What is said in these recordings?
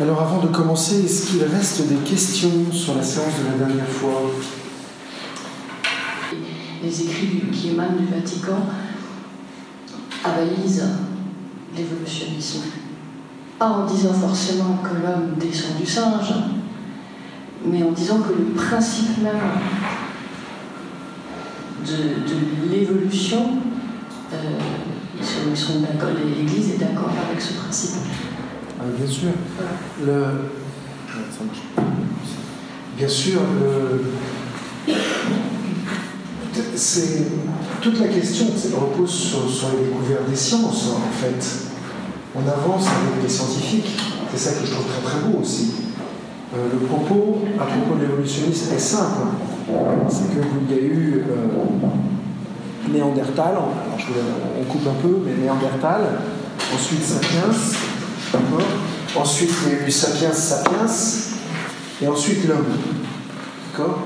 Alors avant de commencer, est-ce qu'il reste des questions sur la séance de la dernière fois Les écrits qui émanent du Vatican avalisent l'évolutionnisme. Pas en disant forcément que l'homme descend du singe, mais en disant que le principe même de, l'évolution, euh, l'Église est d'accord avec ce principe. Ah, bien sûr. Bien sûr, c'est toute la question repose sur, les découvertes des sciences, en fait. On avance avec les scientifiques. C'est ça que je trouve très très beau aussi. Euh, le propos à propos de l'évolutionnisme est simple. C'est qu'il y a eu euh, Néandertal, alors on coupe un peu, mais Néandertal, ensuite Sapiens, Ensuite il y a eu Sapiens Sapiens, et ensuite l'homme. D'accord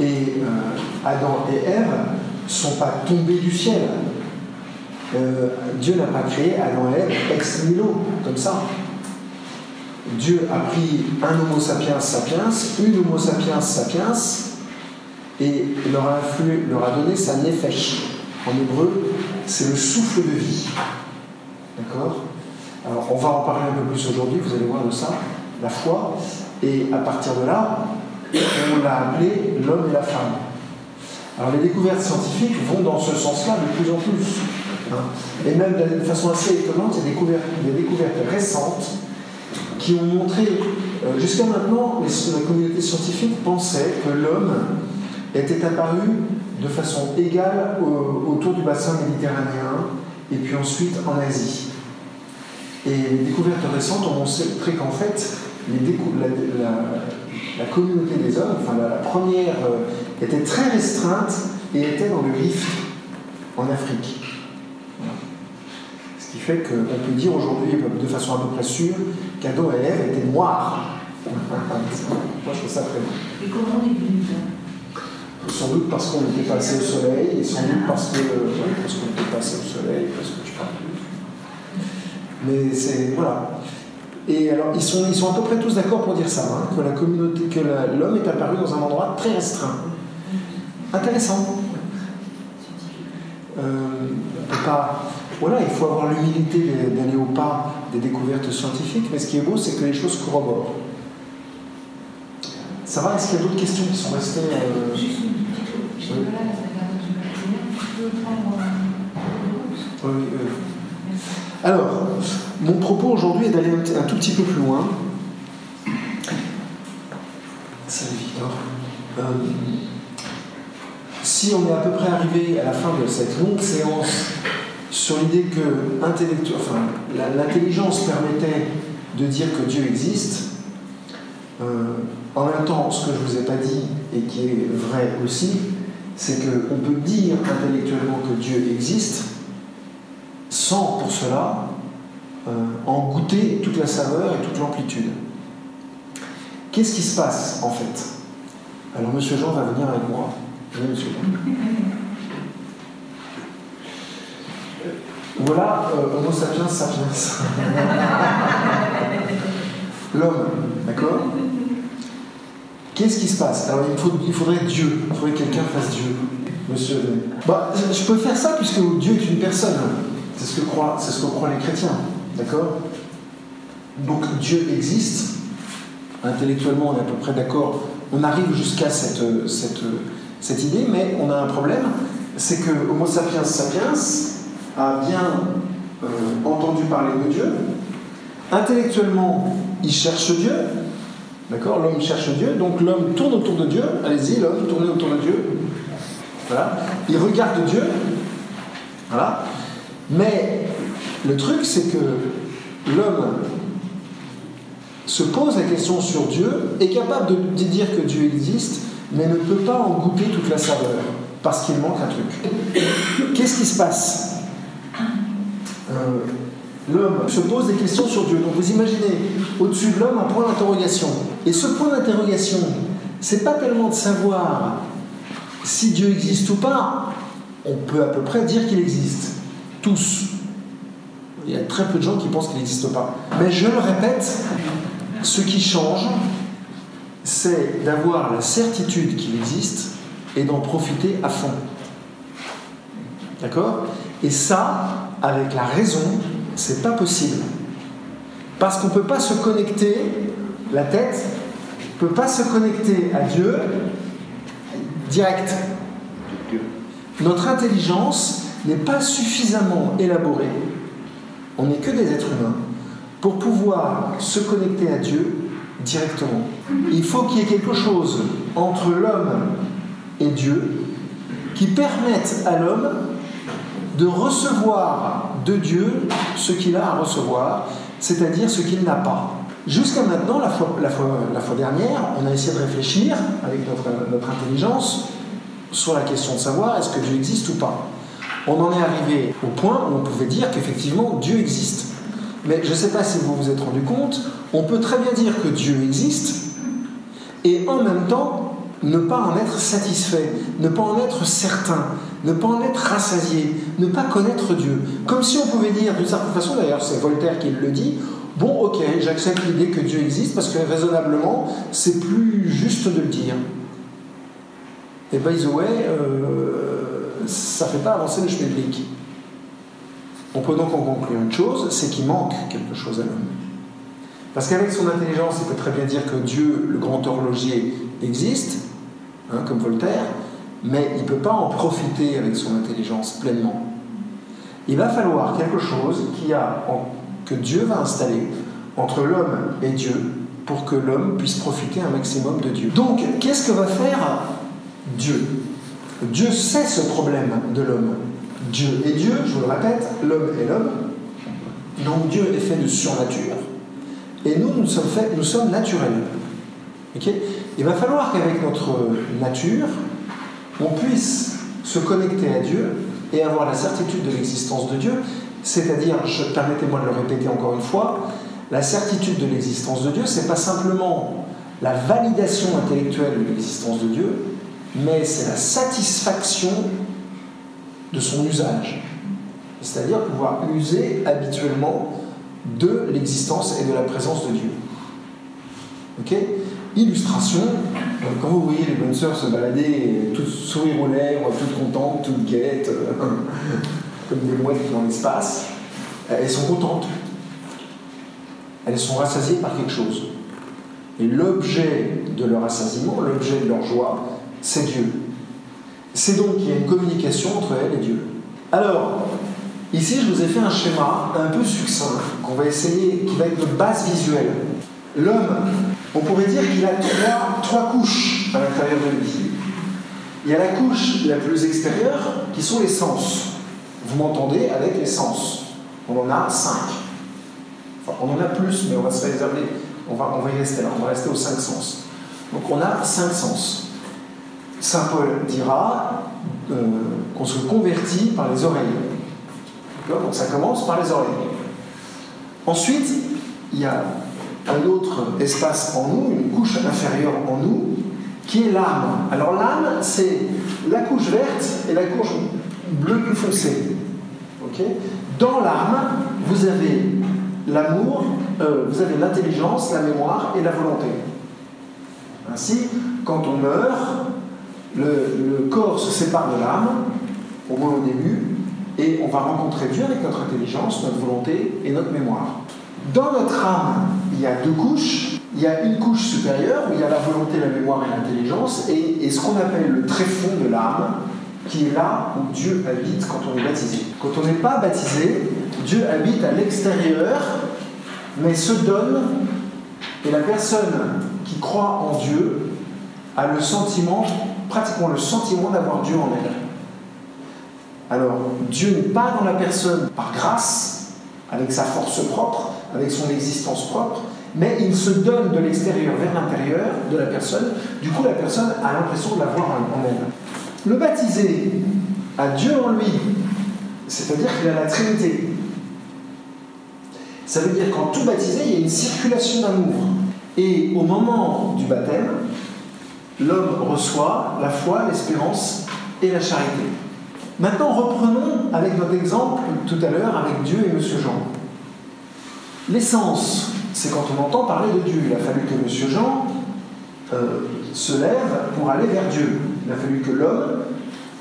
Et euh, Adam et Ève ne sont pas tombés du ciel. Dieu n'a pas créé Adam et Ève ex nihilo, comme ça. Dieu a pris un Homo sapiens sapiens, une Homo sapiens sapiens, et leur a, leur a donné sa nefesh. En hébreu, c'est le souffle de vie. D'accord Alors, on va en parler un peu plus aujourd'hui, vous allez voir de ça, la foi. Et à partir de là, on l'a appelé l'homme et la femme. Alors, les découvertes scientifiques vont dans ce sens-là de plus en plus. Hein. Et même de façon assez étonnante, il y a des découvertes, des découvertes récentes qui ont montré, euh, jusqu'à maintenant, la communauté scientifique pensait que l'homme était apparu de façon égale autour du bassin méditerranéen et puis ensuite en Asie. Et les découvertes récentes ont montré qu'en fait, la, communauté des hommes, enfin la, première, euh, était très restreinte et était dans le rift en Afrique. Ce qui fait qu'on peut dire aujourd'hui, de façon à peu près sûre, qu'Adam et Ève étaient noirs. Moi, je trouve ça très bien. Et comment on est venu Sans doute parce qu'on était passé au soleil, et sans doute parce que parce qu'on était passé au soleil, parce que tu parles Mais c'est. Voilà. Et alors, ils sont, ils sont à peu près tous d'accord pour dire ça, hein, que la communauté, que l'homme est apparu dans un endroit très restreint. Intéressant. Euh, on peut pas voilà, il faut avoir l'humilité d'aller au pas des découvertes scientifiques, mais ce qui est beau, c'est que les choses corroborent. Ça va Est-ce qu'il y a d'autres questions qui sont restées euh... Juste une petite chose. Oui. Là, je peux prendre oui, oui. Alors, mon propos aujourd'hui est d'aller un, tout petit peu plus loin. Victor. Euh, si on est à peu près arrivé à la fin de cette longue séance sur l'idée que l'intelligence permettait de dire que Dieu existe. Euh, en même temps, ce que je ne vous ai pas dit et qui est vrai aussi, c'est qu'on peut dire intellectuellement que Dieu existe sans pour cela euh, en goûter toute la saveur et toute l'amplitude. Qu'est-ce qui se passe en fait? Alors Monsieur Jean va venir avec moi. monsieur Jean. Voilà euh, Homo sapiens sapiens. L'homme, d'accord? Qu'est-ce qui se passe? Alors il, faudrait Dieu, il faudrait que quelqu'un fasse Dieu. Monsieur. Bah, je peux faire ça puisque Dieu est une personne. C'est ce que croient, les chrétiens, d'accord? Donc Dieu existe. Intellectuellement, on est à peu près d'accord. On arrive jusqu'à cette, idée, mais on a un problème. C'est que Homo sapiens sapiens a bien euh, entendu parler de Dieu. Intellectuellement, il cherche Dieu. D'accord? L'homme cherche Dieu. Donc l'homme tourne autour de Dieu. Allez-y, l'homme, tournez autour de Dieu. Voilà. Il regarde Dieu. Voilà. Mais le truc, c'est que l'homme se pose la question sur Dieu, est capable de dire que Dieu existe, mais ne peut pas en goûter toute la saveur, parce qu'il manque un truc. Qu'est-ce qui se passe? Euh, l'homme se pose des questions sur Dieu. Donc vous imaginez au-dessus de l'homme un point d'interrogation. Et ce point d'interrogation, c'est pas tellement de savoir si Dieu existe ou pas, on peut à peu près dire qu'il existe. Tous. Il y a très peu de gens qui pensent qu'il n'existe pas. Mais je le répète, Ce qui change, c'est d'avoir la certitude qu'il existe et d'en profiter à fond. D'accord? Et ça, avec la raison, c'est pas possible. Parce qu'on ne peut pas se connecter, la tête ne peut pas se connecter à Dieu direct. Notre intelligence n'est pas suffisamment élaborée, on n'est que des êtres humains, pour pouvoir se connecter à Dieu directement. Il faut qu'il y ait quelque chose entre l'homme et Dieu qui permette à l'homme de recevoir de Dieu ce qu'il a à recevoir, c'est-à-dire ce qu'il n'a pas. Jusqu'à maintenant, la fois, dernière, on a essayé de réfléchir avec notre intelligence sur la question de savoir est-ce que Dieu existe ou pas. On en est arrivé au point où on pouvait dire qu'effectivement Dieu existe. Mais je ne sais pas si vous vous êtes rendu compte, on peut très bien dire que Dieu existe et en même temps ne pas en être satisfait, ne pas en être certain, ne pas en être rassasié, ne pas connaître Dieu. Comme si on pouvait dire, d'une certaine façon, d'ailleurs c'est Voltaire qui le dit, bon ok, j'accepte l'idée que Dieu existe parce que raisonnablement, c'est plus juste de le dire. Et by the way, ça ne fait pas avancer le schmilblick. On peut donc en conclure une chose, c'est qu'il manque quelque chose à l'homme. Parce qu'avec son intelligence, il peut très bien dire que Dieu, le grand horloger, existe, hein, comme Voltaire, mais il ne peut pas en profiter avec son intelligence pleinement. Il va falloir quelque chose a, que Dieu va installer entre l'homme et Dieu pour que l'homme puisse profiter un maximum de Dieu. Donc, qu'est-ce que va faire Dieu? Dieu sait ce problème de l'homme. Dieu est Dieu, je vous le répète, l'homme est l'homme. Donc Dieu est fait de surnature. Et nous, nous sommes, faits, nous sommes naturels. Il va falloir qu'avec notre nature, on puisse se connecter à Dieu et avoir la certitude de l'existence de Dieu, c'est-à-dire, permettez-moi de le répéter encore une fois, la certitude de l'existence de Dieu, c'est pas simplement la validation intellectuelle de l'existence de Dieu, mais c'est la satisfaction de son usage. C'est-à-dire pouvoir user habituellement de l'existence et de la présence de Dieu. Ok? Illustration, quand vous voyez les bonnes sœurs se balader, toutes sourire aux lèvres, toutes contentes, toutes guettes, euh, comme des mouettes dans l'espace, elles sont contentes. Elles sont rassasiées par quelque chose. Et l'objet de leur rassasiement, l'objet de leur joie, c'est Dieu. C'est donc qu'il y a une communication entre elle et Dieu. Alors, ici, je vous ai fait un schéma un peu succinct qu'on va essayer, qui va être de base visuelle. L'homme, on pourrait dire qu'il a trois, couches à l'intérieur de lui. Il y a la couche la plus extérieure, qui sont les sens. Vous m'entendez avec les sens. On en a cinq. Enfin, on en a plus, mais on va se réserver. On va, on va y rester là. On va rester aux cinq sens. Donc on a cinq sens. Saint Paul dira euh, qu'on se convertit par les oreilles. Donc ça commence par les oreilles. Ensuite, il y a un autre espace en nous, une couche inférieure en nous, qui est l'âme. Alors l'âme, c'est la couche verte et la couche bleue plus foncée. Dans l'âme, vous avez l'amour, euh, vous avez l'intelligence, la mémoire et la volonté. Ainsi, quand on meurt, le, corps se sépare de l'âme, au moins au début, et on va rencontrer Dieu avec notre intelligence, notre volonté et notre mémoire. Dans notre âme, il y a deux couches. Il y a une couche supérieure où il y a la volonté, la mémoire et l'intelligence, et, ce qu'on appelle le tréfonds de l'âme, qui est là où Dieu habite quand on est baptisé. Quand on n'est pas baptisé, Dieu habite à l'extérieur, mais se donne, et la personne qui croit en Dieu a le sentiment pratiquement le sentiment d'avoir Dieu en elle. Alors, Dieu n'est pas dans la personne par grâce, avec sa force propre, avec son existence propre, mais il se donne de l'extérieur vers l'intérieur de la personne. Du coup, la personne a l'impression de l'avoir en elle. Le baptisé a Dieu en lui, c'est-à-dire qu'il a la Trinité. Ça veut dire qu'en tout baptisé, il y a une circulation d'amour. Et au moment du baptême, l'homme reçoit la foi, l'espérance et la charité. Maintenant, reprenons avec notre exemple tout à l'heure avec Dieu et Monsieur Jean. L'essence c'est quand on entend parler de Dieu. Il a fallu que M. Jean euh, se lève pour aller vers Dieu. Il a fallu que l'homme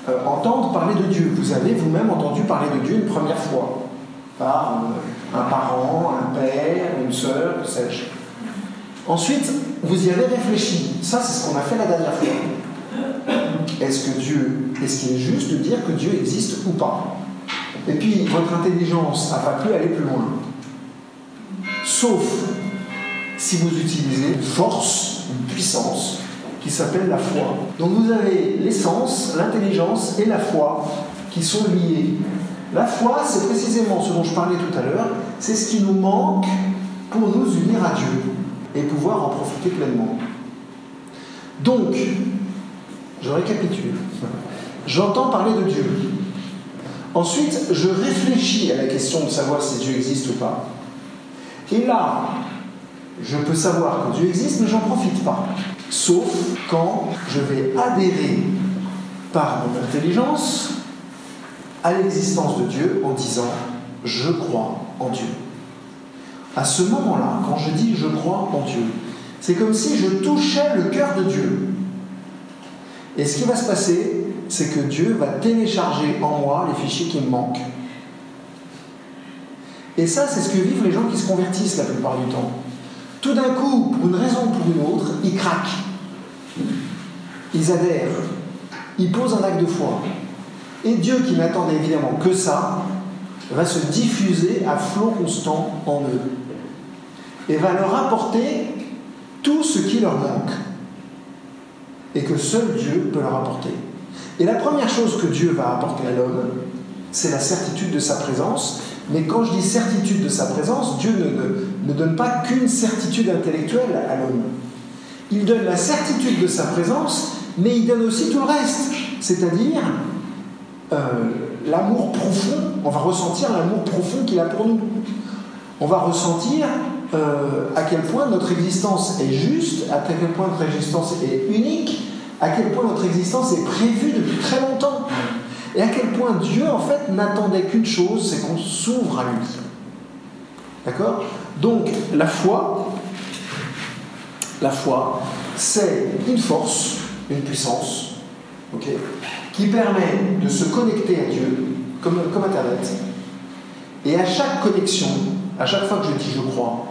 euh, entende parler de Dieu. Vous avez vous-même entendu parler de Dieu une première fois par euh, un parent, un père, une sœur, que sais-je. Ensuite, vous y avez réfléchi. Ça, c'est ce qu'on a fait la dernière fois. Est-ce que Dieu, est-ce qu'il est juste de dire que Dieu existe ou pas? Et puis, votre intelligence n'a pas pu aller plus loin. Sauf si vous utilisez une force, une puissance qui s'appelle la foi. Donc vous avez l'essence, l'intelligence et la foi qui sont liées. La foi, c'est précisément ce dont je parlais tout à l'heure, c'est ce qui nous manque pour nous unir à Dieu et pouvoir en profiter pleinement. Donc, je récapitule. J'entends parler de Dieu. Ensuite, je réfléchis à la question de savoir si Dieu existe ou pas. Et là, je peux savoir que Dieu existe, mais j'en profite pas. Sauf quand je vais adhérer par mon intelligence à l'existence de Dieu en disant je crois en Dieu. À ce moment-là, quand je dis je crois en Dieu, c'est comme si je touchais le cœur de Dieu. Et ce qui va se passer, c'est que Dieu va télécharger en moi les fichiers qui me manquent. Et ça, c'est ce que vivent les gens qui se convertissent la plupart du temps. Tout d'un coup, pour une raison ou pour une autre, ils craquent. Ils adhèrent. Ils posent un acte de foi. Et Dieu, qui n'attendait évidemment que ça, va se diffuser à flot constant en eux. Et va leur apporter tout ce qui leur manque. Et que seul Dieu peut leur apporter. Et la première chose que Dieu va apporter à l'homme, c'est la certitude de sa présence. Mais quand je dis certitude de sa présence, Dieu ne, ne, donne pas qu'une certitude intellectuelle à l'homme. Il donne la certitude de sa présence, mais il donne aussi tout le reste. C'est-à-dire euh, l'amour profond, on va ressentir l'amour profond qu'il a pour nous. On va ressentir euh, à quel point notre existence est juste, à quel point notre existence est unique, à quel point notre existence est prévue depuis très longtemps. Et à quel point Dieu, en fait, n'attendait qu'une chose, c'est qu'on s'ouvre à lui. D'accord? Donc, la foi, la foi, c'est une force, une puissance, qui permet de se connecter à Dieu, comme, comme Internet. Et à chaque connexion, à chaque fois que je dis je crois,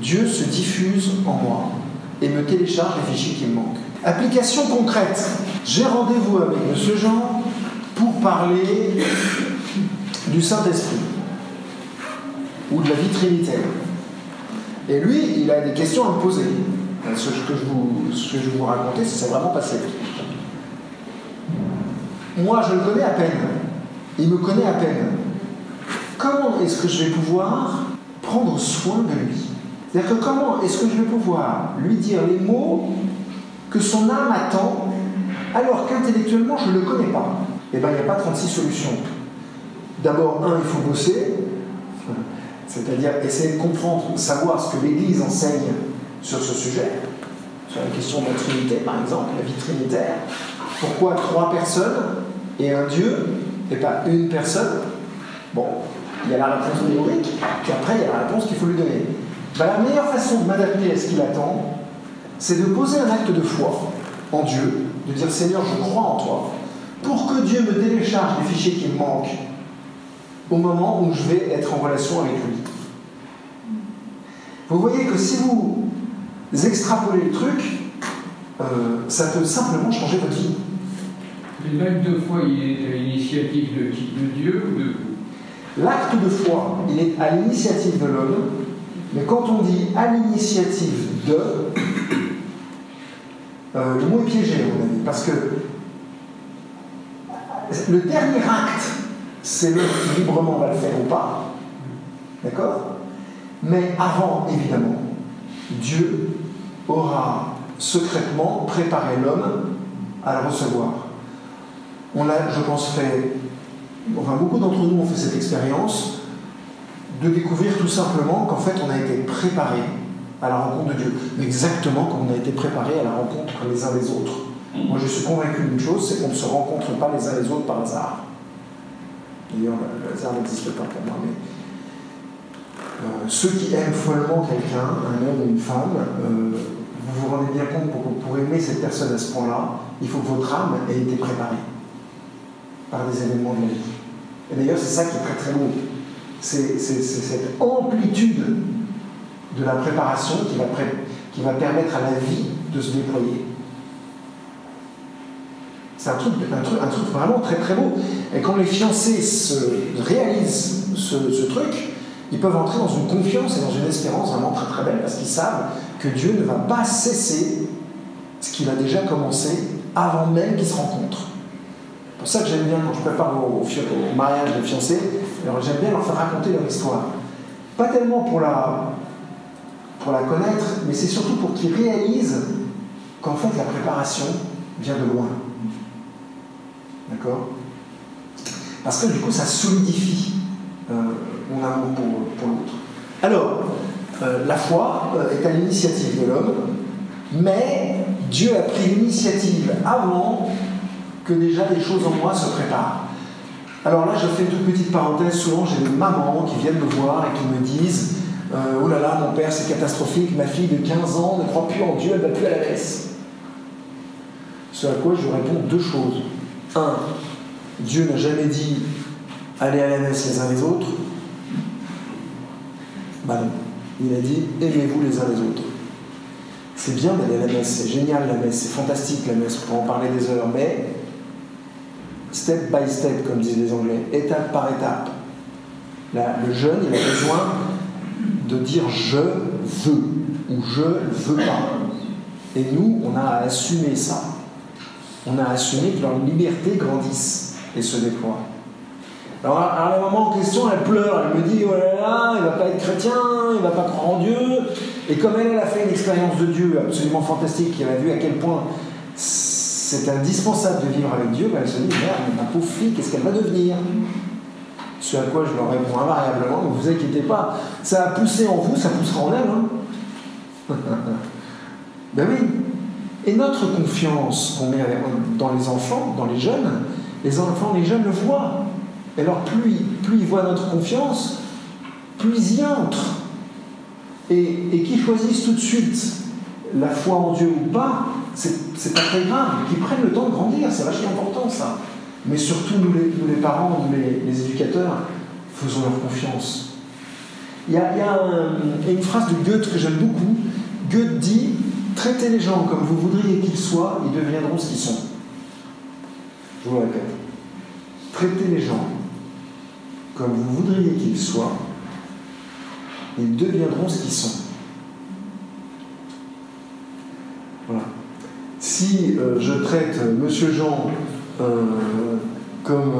Dieu se diffuse en moi et me télécharge les fichiers qui me manquent. Application concrète. J'ai rendez-vous avec M. Jean pour parler du Saint-Esprit ou de la vie trinitaire. Et lui, il a des questions à me poser. Ce que je, vous, ce que ça vraiment passé. Moi, je le connais à peine. Il me connaît à peine. Comment est-ce que je vais pouvoir prendre soin de lui? C'est-à-dire que comment est-ce que je vais pouvoir lui dire les mots que son âme attend alors qu'intellectuellement je ne le connais pas? Eh bien, il n'y a pas 36 solutions. D'abord, un, il faut bosser, c'est-à-dire essayer de comprendre, savoir ce que l'Église enseigne sur ce sujet, sur la question de la Trinité par exemple, la vie trinitaire. Pourquoi trois personnes et un Dieu et pas une personne? Bon, il y a la réponse théorique, puis après il y a la réponse qu'il faut lui donner. Ben, la meilleure façon de m'adapter à ce qu'il attend, c'est de poser un acte de foi en Dieu, de dire Seigneur, je crois en toi, pour que Dieu me télécharge les fichiers qui me manquent au moment où je vais être en relation avec lui. Vous voyez que si vous extrapolez le truc, euh, ça peut simplement changer votre vie. L'acte de foi, il est à l'initiative de, de Dieu ou de vous? L'acte de foi, il est à l'initiative de l'homme, mais quand on dit à l'initiative de, euh, le mot est piégé, à mon avis, parce que le dernier acte, c'est qui librement va le faire ou pas, d'accord? Mais avant, évidemment, Dieu aura secrètement préparé l'homme à le recevoir. On a, je pense, fait, enfin beaucoup d'entre nous ont fait cette expérience de découvrir tout simplement qu'en fait on a été préparé à la rencontre de Dieu, exactement comme on a été préparé à la rencontre les uns des autres. Moi je suis convaincu d'une chose, c'est qu'on ne se rencontre pas les uns les autres par hasard. D'ailleurs, le hasard n'existe pas pour moi, mais Euh, ceux qui aiment follement quelqu'un, un homme ou une femme, euh, vous vous rendez bien compte pour, pour aimer cette personne à ce point-là, il faut que votre âme ait été préparée par des événements de la vie. Et d'ailleurs, c'est ça qui est très très beau. C'est cette amplitude de la préparation qui va, permettre à la vie de se déployer. C'est un truc, vraiment très très beau. Et quand les fiancés se réalisent ce, ce, truc, ils peuvent entrer dans une confiance et dans une espérance vraiment très très belle parce qu'ils savent que Dieu ne va pas cesser ce qu'il a déjà commencé avant même qu'ils se rencontrent. C'est pour ça que j'aime bien quand je prépare au, mariage des fiancés, alors j'aime bien leur faire raconter leur histoire. Pas tellement pour la, pour la connaître, mais c'est surtout pour qu'ils réalisent qu'en fait la préparation vient de loin. D'accord? Parce que du coup, ça solidifie euh, mon amour pour, pour l'autre. Alors, euh, la foi euh, est à l'initiative de l'homme, mais Dieu a pris l'initiative avant que déjà les choses en moi se préparent. Alors là, je fais une toute petite parenthèse. Souvent, j'ai des mamans qui viennent me voir et qui me disent Oh là là, mon père, c'est catastrophique, ma fille de 15 ans ne croit plus en Dieu, elle ne va plus à la messe. Ce à quoi je réponds deux choses. Un, Dieu n'a jamais dit allez à la messe les uns les autres. Bah non. Il a dit aimez-vous les uns les autres. C'est bien d'aller à la messe, c'est génial la messe, c'est fantastique la messe, on peut en parler des heures, mais step by step, comme disent les Anglais, étape par étape. le jeune, il a besoin de dire je veux ou je ne veux pas. Et nous, on a à assumer ça. On a assumé que leur liberté grandisse et se déploie. Alors, alors, la maman en question, elle pleure, elle me dit, oh là là, il va pas être chrétien, il va pas croire en Dieu. Et comme elle, elle a fait une expérience de Dieu absolument fantastique, elle a vu à quel point c'est indispensable de vivre avec Dieu, ben, elle se dit, merde, ma pauvre fille, qu'est-ce qu'elle va devenir? Ce à quoi je leur réponds invariablement, ne vous inquiétez pas, ça a poussé en vous, ça poussera en elle. Hein ben oui. Et notre confiance qu'on met dans les enfants, dans les jeunes, les enfants, les jeunes le voient. Et alors plus, ils voient notre confiance, plus ils y entrent. Et, et qu'ils choisissent tout de suite la foi en Dieu ou pas, c'est pas très grave. Qu'ils prennent le temps de grandir, c'est vachement important ça. Mais surtout, nous les, parents, nous les, éducateurs, faisons leur confiance. Il y a, une phrase de Goethe que j'aime beaucoup. Goethe dit Traitez les gens comme vous voudriez qu'ils soient, ils deviendront ce qu'ils sont. Je vous le répète. Traitez les gens comme vous voudriez qu'ils soient, ils deviendront ce qu'ils sont. Voilà. Si euh, je traite euh, Monsieur Jean euh, comme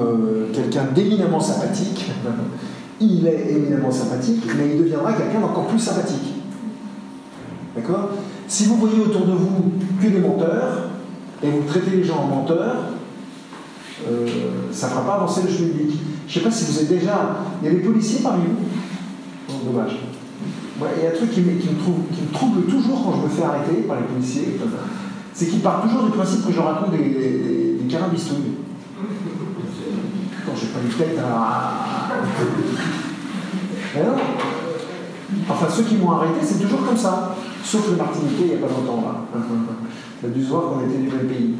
quelqu'un d'éminemment sympathique, il est éminemment sympathique, mais il deviendra quelqu'un d'encore plus sympathique. D'accord? Si vous voyez autour de vous que des menteurs, et vous traitez les gens en menteurs, ça ne fera pas avancer le chemin public. Je ne sais pas si vous avez déjà. Il y a des policiers parmi vous? Oh, Dommage. Il y a un truc qui me, trouble, toujours quand je me fais arrêter par les policiers, c'est qu'ils partent toujours du principe que je raconte des, des, des carabistouilles. Quand j'ai pas une tête à. Non Enfin, ceux qui m'ont arrêté, c'est toujours comme ça. Sauf le Martiniquais, il n'y a pas longtemps, là. Ça a dû se voir qu'on était du même pays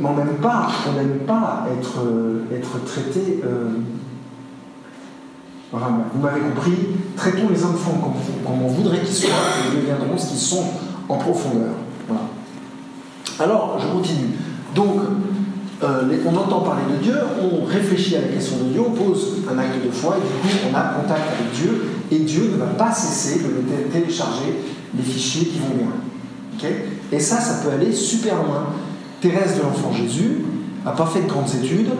mais on n'aime pas, on n'aime pas être, euh, être traité. Euh... Vous m'avez compris, traitons les enfants comme, on voudrait qu'ils soient, et ils deviendront ce qu'ils sont en profondeur. Voilà. Alors, je continue. Donc, euh, on entend parler de Dieu, on réfléchit à la question de Dieu, on pose un acte de foi, et du coup, on a contact avec Dieu, et Dieu ne va pas cesser de télécharger les fichiers qui vont bien. Okay et ça, ça peut aller super loin. Thérèse de l'Enfant Jésus n'a pas fait de grandes études,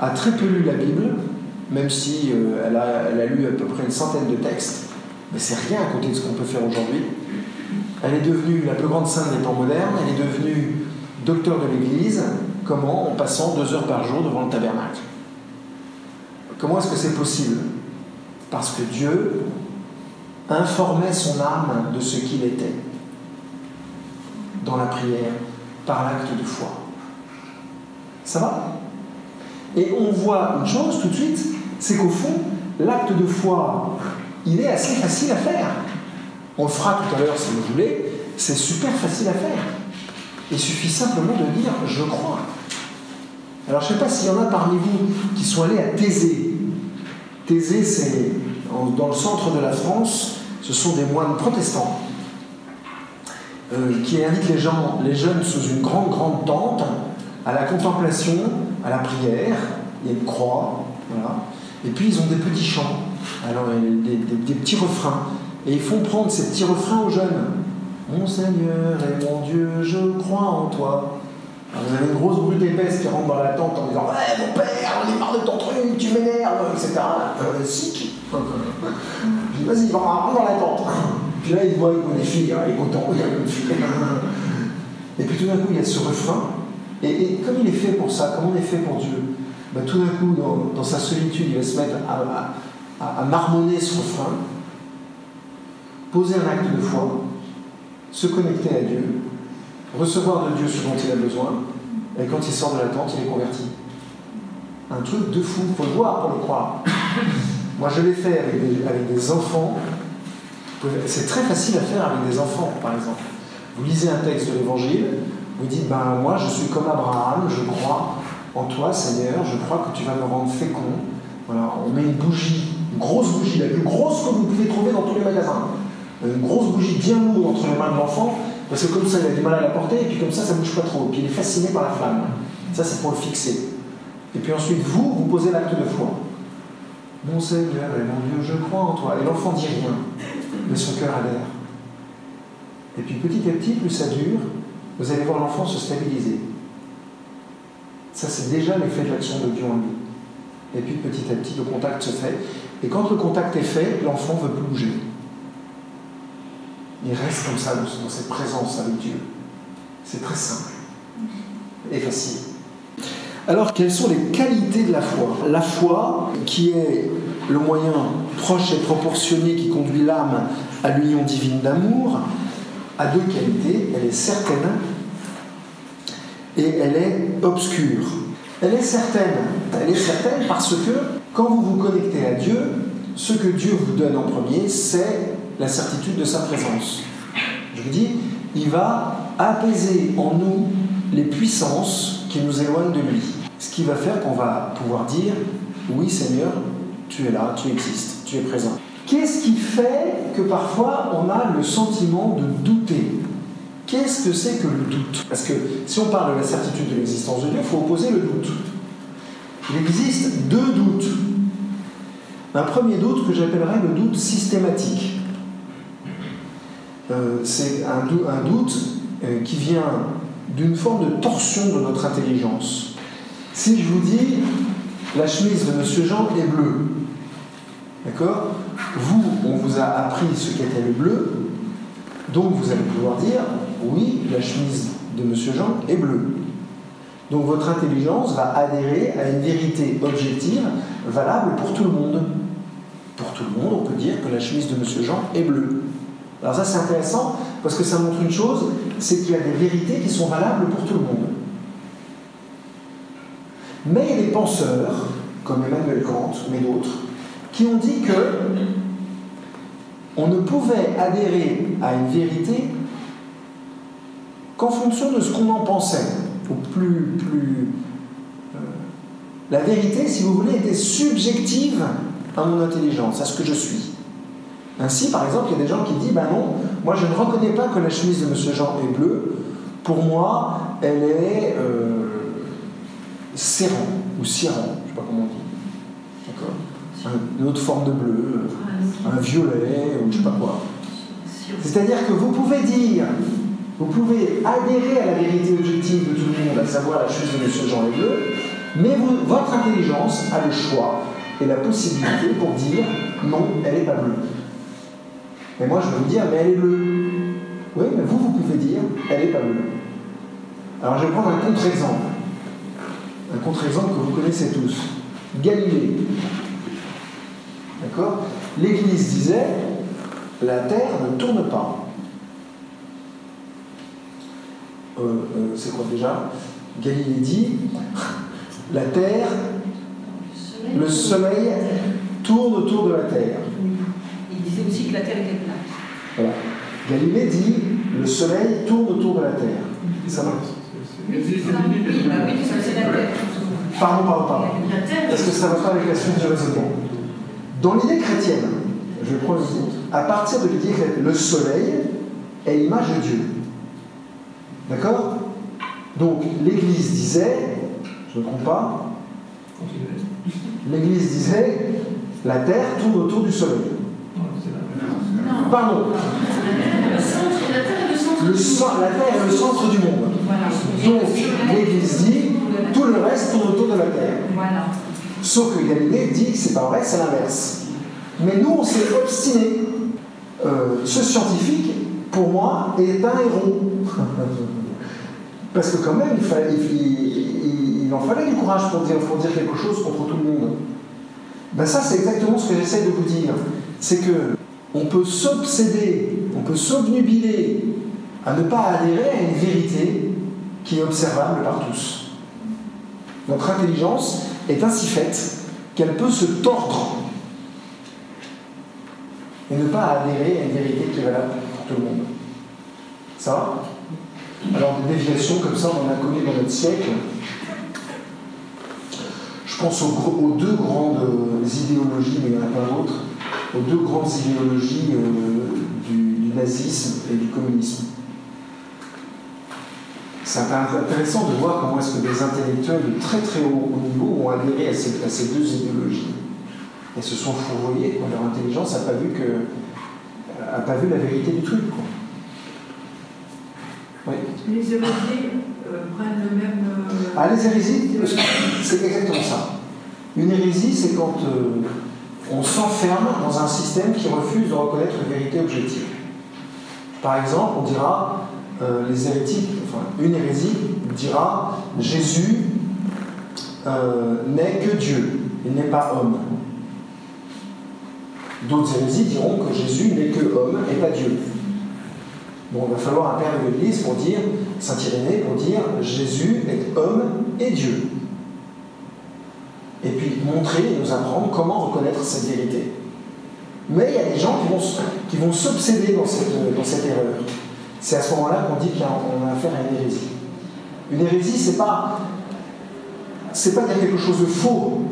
a très peu lu la Bible, même si euh, elle, a, elle, a, lu à peu près une centaine de textes, mais c'est rien à côté de ce qu'on peut faire aujourd'hui. Elle est devenue la plus grande sainte des temps modernes, elle est devenue docteur de l'Église, comment En passant deux heures par jour devant le tabernacle. Comment est-ce que c'est possible? Parce que Dieu informait son âme de ce qu'il était dans la prière, par l'acte de foi. Ça va? Et on voit une chose tout de suite, c'est qu'au fond, l'acte de foi, il est assez facile à faire. On le fera tout à l'heure si vous voulez, c'est super facile à faire. Il suffit simplement de dire je crois. Alors je ne sais pas s'il y en a parmi vous qui sont allés à Thésée. Thésée, c'est dans le centre de la France, ce sont des moines protestants euh, qui invitent les gens, les jeunes sous une grande, grande tente à la contemplation, à la prière, il y a une croix, voilà. Et puis ils ont des petits chants, alors des, des petits refrains, et ils font prendre ces petits refrains aux jeunes. Mon Seigneur et mon Dieu, je crois en toi. vous avez une grosse brute épaisse qui rentre dans la tente en disant Ouais, mon père, on est marre de ton truc, tu m'énerves, etc. Euh, sick. Je dis Vas-y, rentre dans la tente. Puis là, il voit, il des filles, il est content, il y a une fille. Et puis tout d'un coup, il y a ce refrain. Et, comme il est fait pour ça, comme on est fait pour Dieu, bah, tout d'un coup, dans, sa solitude, il va se mettre à, à marmonner ce refrain, poser un acte de foi se connecter à Dieu, recevoir de Dieu ce dont il a besoin, et quand il sort de la tente, il est converti. Un truc de fou, faut le voir pour le croire. Moi, je l'ai fait avec des, enfants. C'est très facile à faire avec des enfants, par exemple. Vous lisez un texte de l'Évangile, vous dites, ben moi, je suis comme Abraham, je crois en toi, Seigneur, je crois que tu vas me rendre fécond. Voilà, on met une bougie, une grosse bougie, la plus grosse que vous pouvez trouver dans tous les magasins une grosse bougie bien lourde entre les mains de l'enfant, parce que comme ça, il a du mal à la porter, et puis comme ça, ça ne bouge pas trop. Puis il est fasciné par la flamme. Ça, c'est pour le fixer. Et puis ensuite, vous, vous posez l'acte de foi. Mon Seigneur et mon Dieu, je crois en toi. Et l'enfant dit rien, mais son cœur adhère. Et puis petit à petit, plus ça dure, vous allez voir l'enfant se stabiliser. Ça, c'est déjà l'effet de l'action de Dieu en lui. Et puis petit à petit, le contact se fait. Et quand le contact est fait, l'enfant veut plus bouger il reste comme ça dans cette présence avec Dieu. C'est très simple et facile. Alors, quelles sont les qualités de la foi? La foi, qui est le moyen proche et proportionné qui conduit l'âme à l'union divine d'amour, a deux qualités. Elle est certaine et elle est obscure. Elle est certaine. Elle est certaine parce que quand vous vous connectez à Dieu, ce que Dieu vous donne en premier, c'est la certitude de sa présence. Je vous dis, il va apaiser en nous les puissances qui nous éloignent de lui. Ce qui va faire qu'on va pouvoir dire, oui Seigneur, tu es là, tu existes, tu es présent. Qu'est-ce qui fait que parfois on a le sentiment de douter? Qu'est-ce que c'est que le doute? Parce que si on parle de la certitude de l'existence de Dieu, il faut opposer le doute. Il existe deux doutes. Un premier doute que j'appellerais le doute systématique. Euh, c'est un, doute euh, qui vient d'une forme de torsion de notre intelligence. Si je vous dis la chemise de Monsieur Jean est bleue, d'accord? Vous, on vous a appris ce qu'était le bleu, donc vous allez pouvoir dire oui, la chemise de Monsieur Jean est bleue. Donc votre intelligence va adhérer à une vérité objective valable pour tout le monde. Pour tout le monde, on peut dire que la chemise de Monsieur Jean est bleue. Alors ça c'est intéressant parce que ça montre une chose, c'est qu'il y a des vérités qui sont valables pour tout le monde. Mais il y a des penseurs, comme Emmanuel Kant, mais d'autres, qui ont dit que on ne pouvait adhérer à une vérité qu'en fonction de ce qu'on en pensait. Ou plus, plus euh, la vérité, si vous voulez, était subjective à mon intelligence, à ce que je suis. Ainsi, par exemple, il y a des gens qui disent Ben non, moi je ne reconnais pas que la chemise de M. Jean est bleue. Pour moi, elle est euh, serrant ou cirant, je ne sais pas comment on dit. D'accord? Une autre forme de bleu, un violet ou je ne sais pas quoi. C'est-à-dire que vous pouvez dire, vous pouvez adhérer à la vérité objective de tout le monde, à savoir la chemise de M. Jean est bleue, mais votre intelligence a le choix et la possibilité pour dire non, elle n'est pas bleue. Et moi, je vais vous dire, mais elle est bleue. Oui, mais vous, vous pouvez dire, elle n'est pas bleue. Alors, je vais prendre un contre-exemple. Un contre-exemple que vous connaissez tous. Galilée. D'accord? L'Église disait, la Terre ne tourne pas. Euh, euh, c'est quoi déjà? Galilée dit, la Terre, le soleil tourne autour de la terre. Il disait aussi que la Terre était plate. Voilà. Galilée dit le soleil tourne autour de la terre. Ça va? Oui, oui, ça c'est la Terre. Pardon, pardon, pardon. Est-ce que ça va pas avec la suite du raisonnement? Dans l'idée chrétienne, je vais prendre une minute, à partir de l'idée chrétienne, le soleil est l'image de Dieu. D'accord? Donc l'Église disait, je ne me trompe pas, l'Église disait, la terre tourne autour du soleil. non. Pardon, la Terre est le centre. du monde. Donc l'Église dit, tout le reste tourne autour de la terre. Sauf que Galilée dit que c'est pas vrai, c'est l'inverse. Mais nous, on s'est obstiné. Euh, ce scientifique, pour moi, est un héros. Parce que quand même, il, en fallait du courage pour dire, pour dire quelque chose contre tout le monde. Ben ça, c'est exactement ce que j'essaie de vous dire. C'est que on peut s'obséder, on peut s'obnubiler à ne pas adhérer à une vérité qui est observable par tous. Notre intelligence est ainsi faite qu'elle peut se tordre et ne pas adhérer à une vérité qui est valable pour tout le monde. Ça va Alors des déviations comme ça, on en a connu dans notre siècle. Je pense aux, deux grandes euh, idéologies, mais il n'y en a pas d'autres, aux deux grandes idéologies euh, du, nazisme et du communisme. C'est intéressant de voir comment est-ce que des intellectuels de très très haut niveau ont adhéré à ces deux idéologies et se sont fourvoyés. quoi. Leur intelligence n'a pas vu que a pas vu la vérité du truc. Quoi. Oui. Les hérésies euh, prennent le même. euh, Ah, les hérésies, c'est exactement ça. Une hérésie, c'est quand euh, on s'enferme dans un système qui refuse de reconnaître une vérité objective. Par exemple, on dira, les hérétiques, enfin, une hérésie dira Jésus n'est que Dieu, il n'est pas homme. D'autres hérésies diront que Jésus n'est que homme et pas Dieu. Bon, il va falloir un de l'Église pour dire, Saint Irénée, pour dire Jésus est homme et Dieu. Et puis montrer et nous apprendre comment reconnaître cette vérité. Mais il y a des gens qui vont, s'obséder dans cette, dans cette erreur. C'est à ce moment-là qu'on dit qu'on a affaire à une hérésie. Une hérésie, c'est pas, c'est pas dire quelque chose de faux.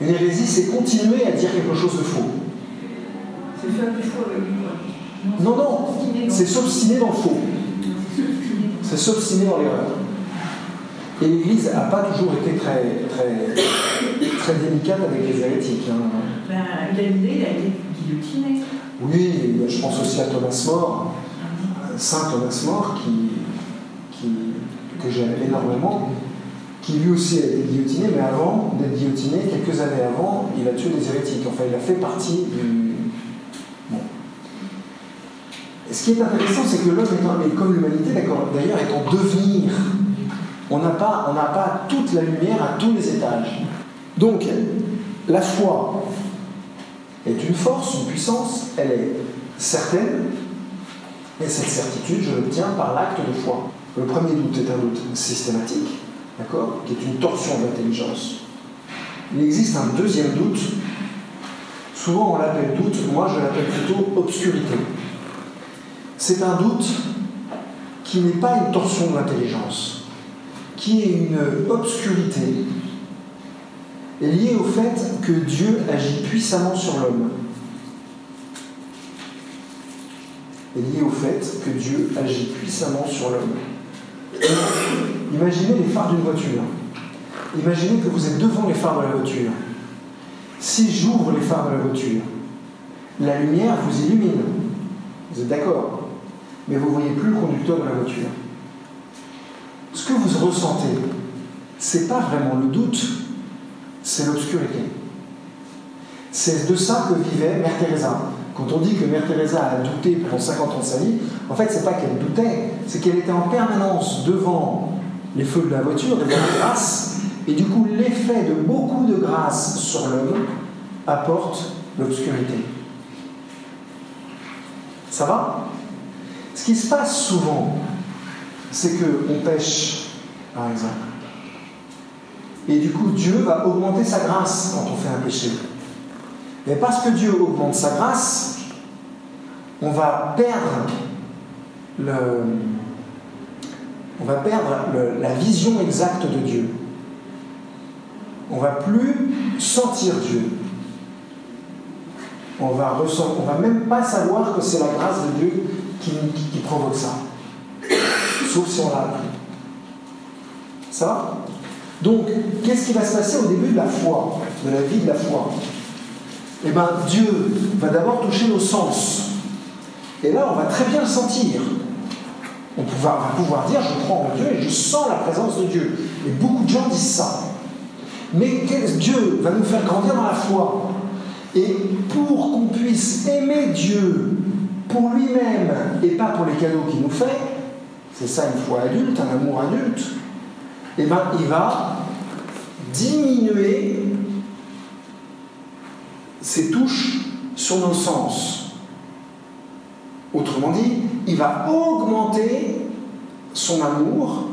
Une hérésie, c'est continuer à dire quelque chose de faux. C'est faire du faux avec du vrai. Non, non, c'est s'obstiner dans le faux. C'est s'obstiner dans l'erreur. Et l'Église n'a pas toujours été très, très, très délicate avec les hérétiques. hein. Ben, Galilée, il a été guillotiné. Oui, je pense aussi à Thomas More, Saint Thomas More, qui, qui, que j'aime énormément, qui lui aussi a été guillotiné, mais avant d'être guillotiné, quelques années avant, il a tué des hérétiques. Enfin, il a fait partie du. Bon. Et ce qui est intéressant, c'est que l'homme, et comme l'humanité, d'ailleurs, est en devenir. On n'a pas, pas toute la lumière à tous les étages. Donc, la foi est une force, une puissance, elle est certaine, et cette certitude, je l'obtiens par l'acte de foi. Le premier doute est un doute systématique, d'accord, qui est une torsion de l'intelligence. Il existe un deuxième doute, souvent on l'appelle doute, moi je l'appelle plutôt obscurité. C'est un doute qui n'est pas une torsion de l'intelligence, qui est une obscurité liée au fait que Dieu agit puissamment sur l'homme. Est liée au fait que Dieu agit puissamment sur l'homme. Imaginez les phares d'une voiture. Imaginez que vous êtes devant les phares de la voiture. Si j'ouvre les phares de la voiture, la lumière vous illumine. Vous êtes d'accord? Mais vous ne voyez plus le conducteur de la voiture. Ce que vous ressentez, c'est pas vraiment le doute, c'est l'obscurité. C'est de ça que vivait Mère Teresa. Quand on dit que Mère Teresa a douté pendant 50 ans de sa vie, en fait, c'est pas qu'elle doutait, c'est qu'elle était en permanence devant les feux de la voiture, devant la grâce, et du coup, l'effet de beaucoup de grâce sur l'homme apporte l'obscurité. Ça va? Ce qui se passe souvent, c'est qu'on pêche, par exemple. Et du coup, Dieu va augmenter sa grâce quand on fait un péché. Mais parce que Dieu augmente sa grâce, on va perdre on va perdre la vision exacte de Dieu. On va plus sentir Dieu. On va on va même pas savoir que c'est la grâce de Dieu qui, provoque ça. Sauf si on l'a appris. Ça va Donc, qu'est-ce qui va se passer au début de la foi, de la vie de la foi? Eh bien, Dieu va d'abord toucher nos sens. Et là, on va très bien le sentir. On va pouvoir dire, je crois en Dieu et je sens la présence de Dieu. Et beaucoup de gens disent ça. Mais Dieu va nous faire grandir dans la foi. Et pour qu'on puisse aimer Dieu pour lui-même et pas pour les cadeaux qu'il nous fait, c'est ça une foi adulte, un amour adulte, eh ben, il va diminuer ses touches sur nos sens. Autrement dit, il va augmenter son amour,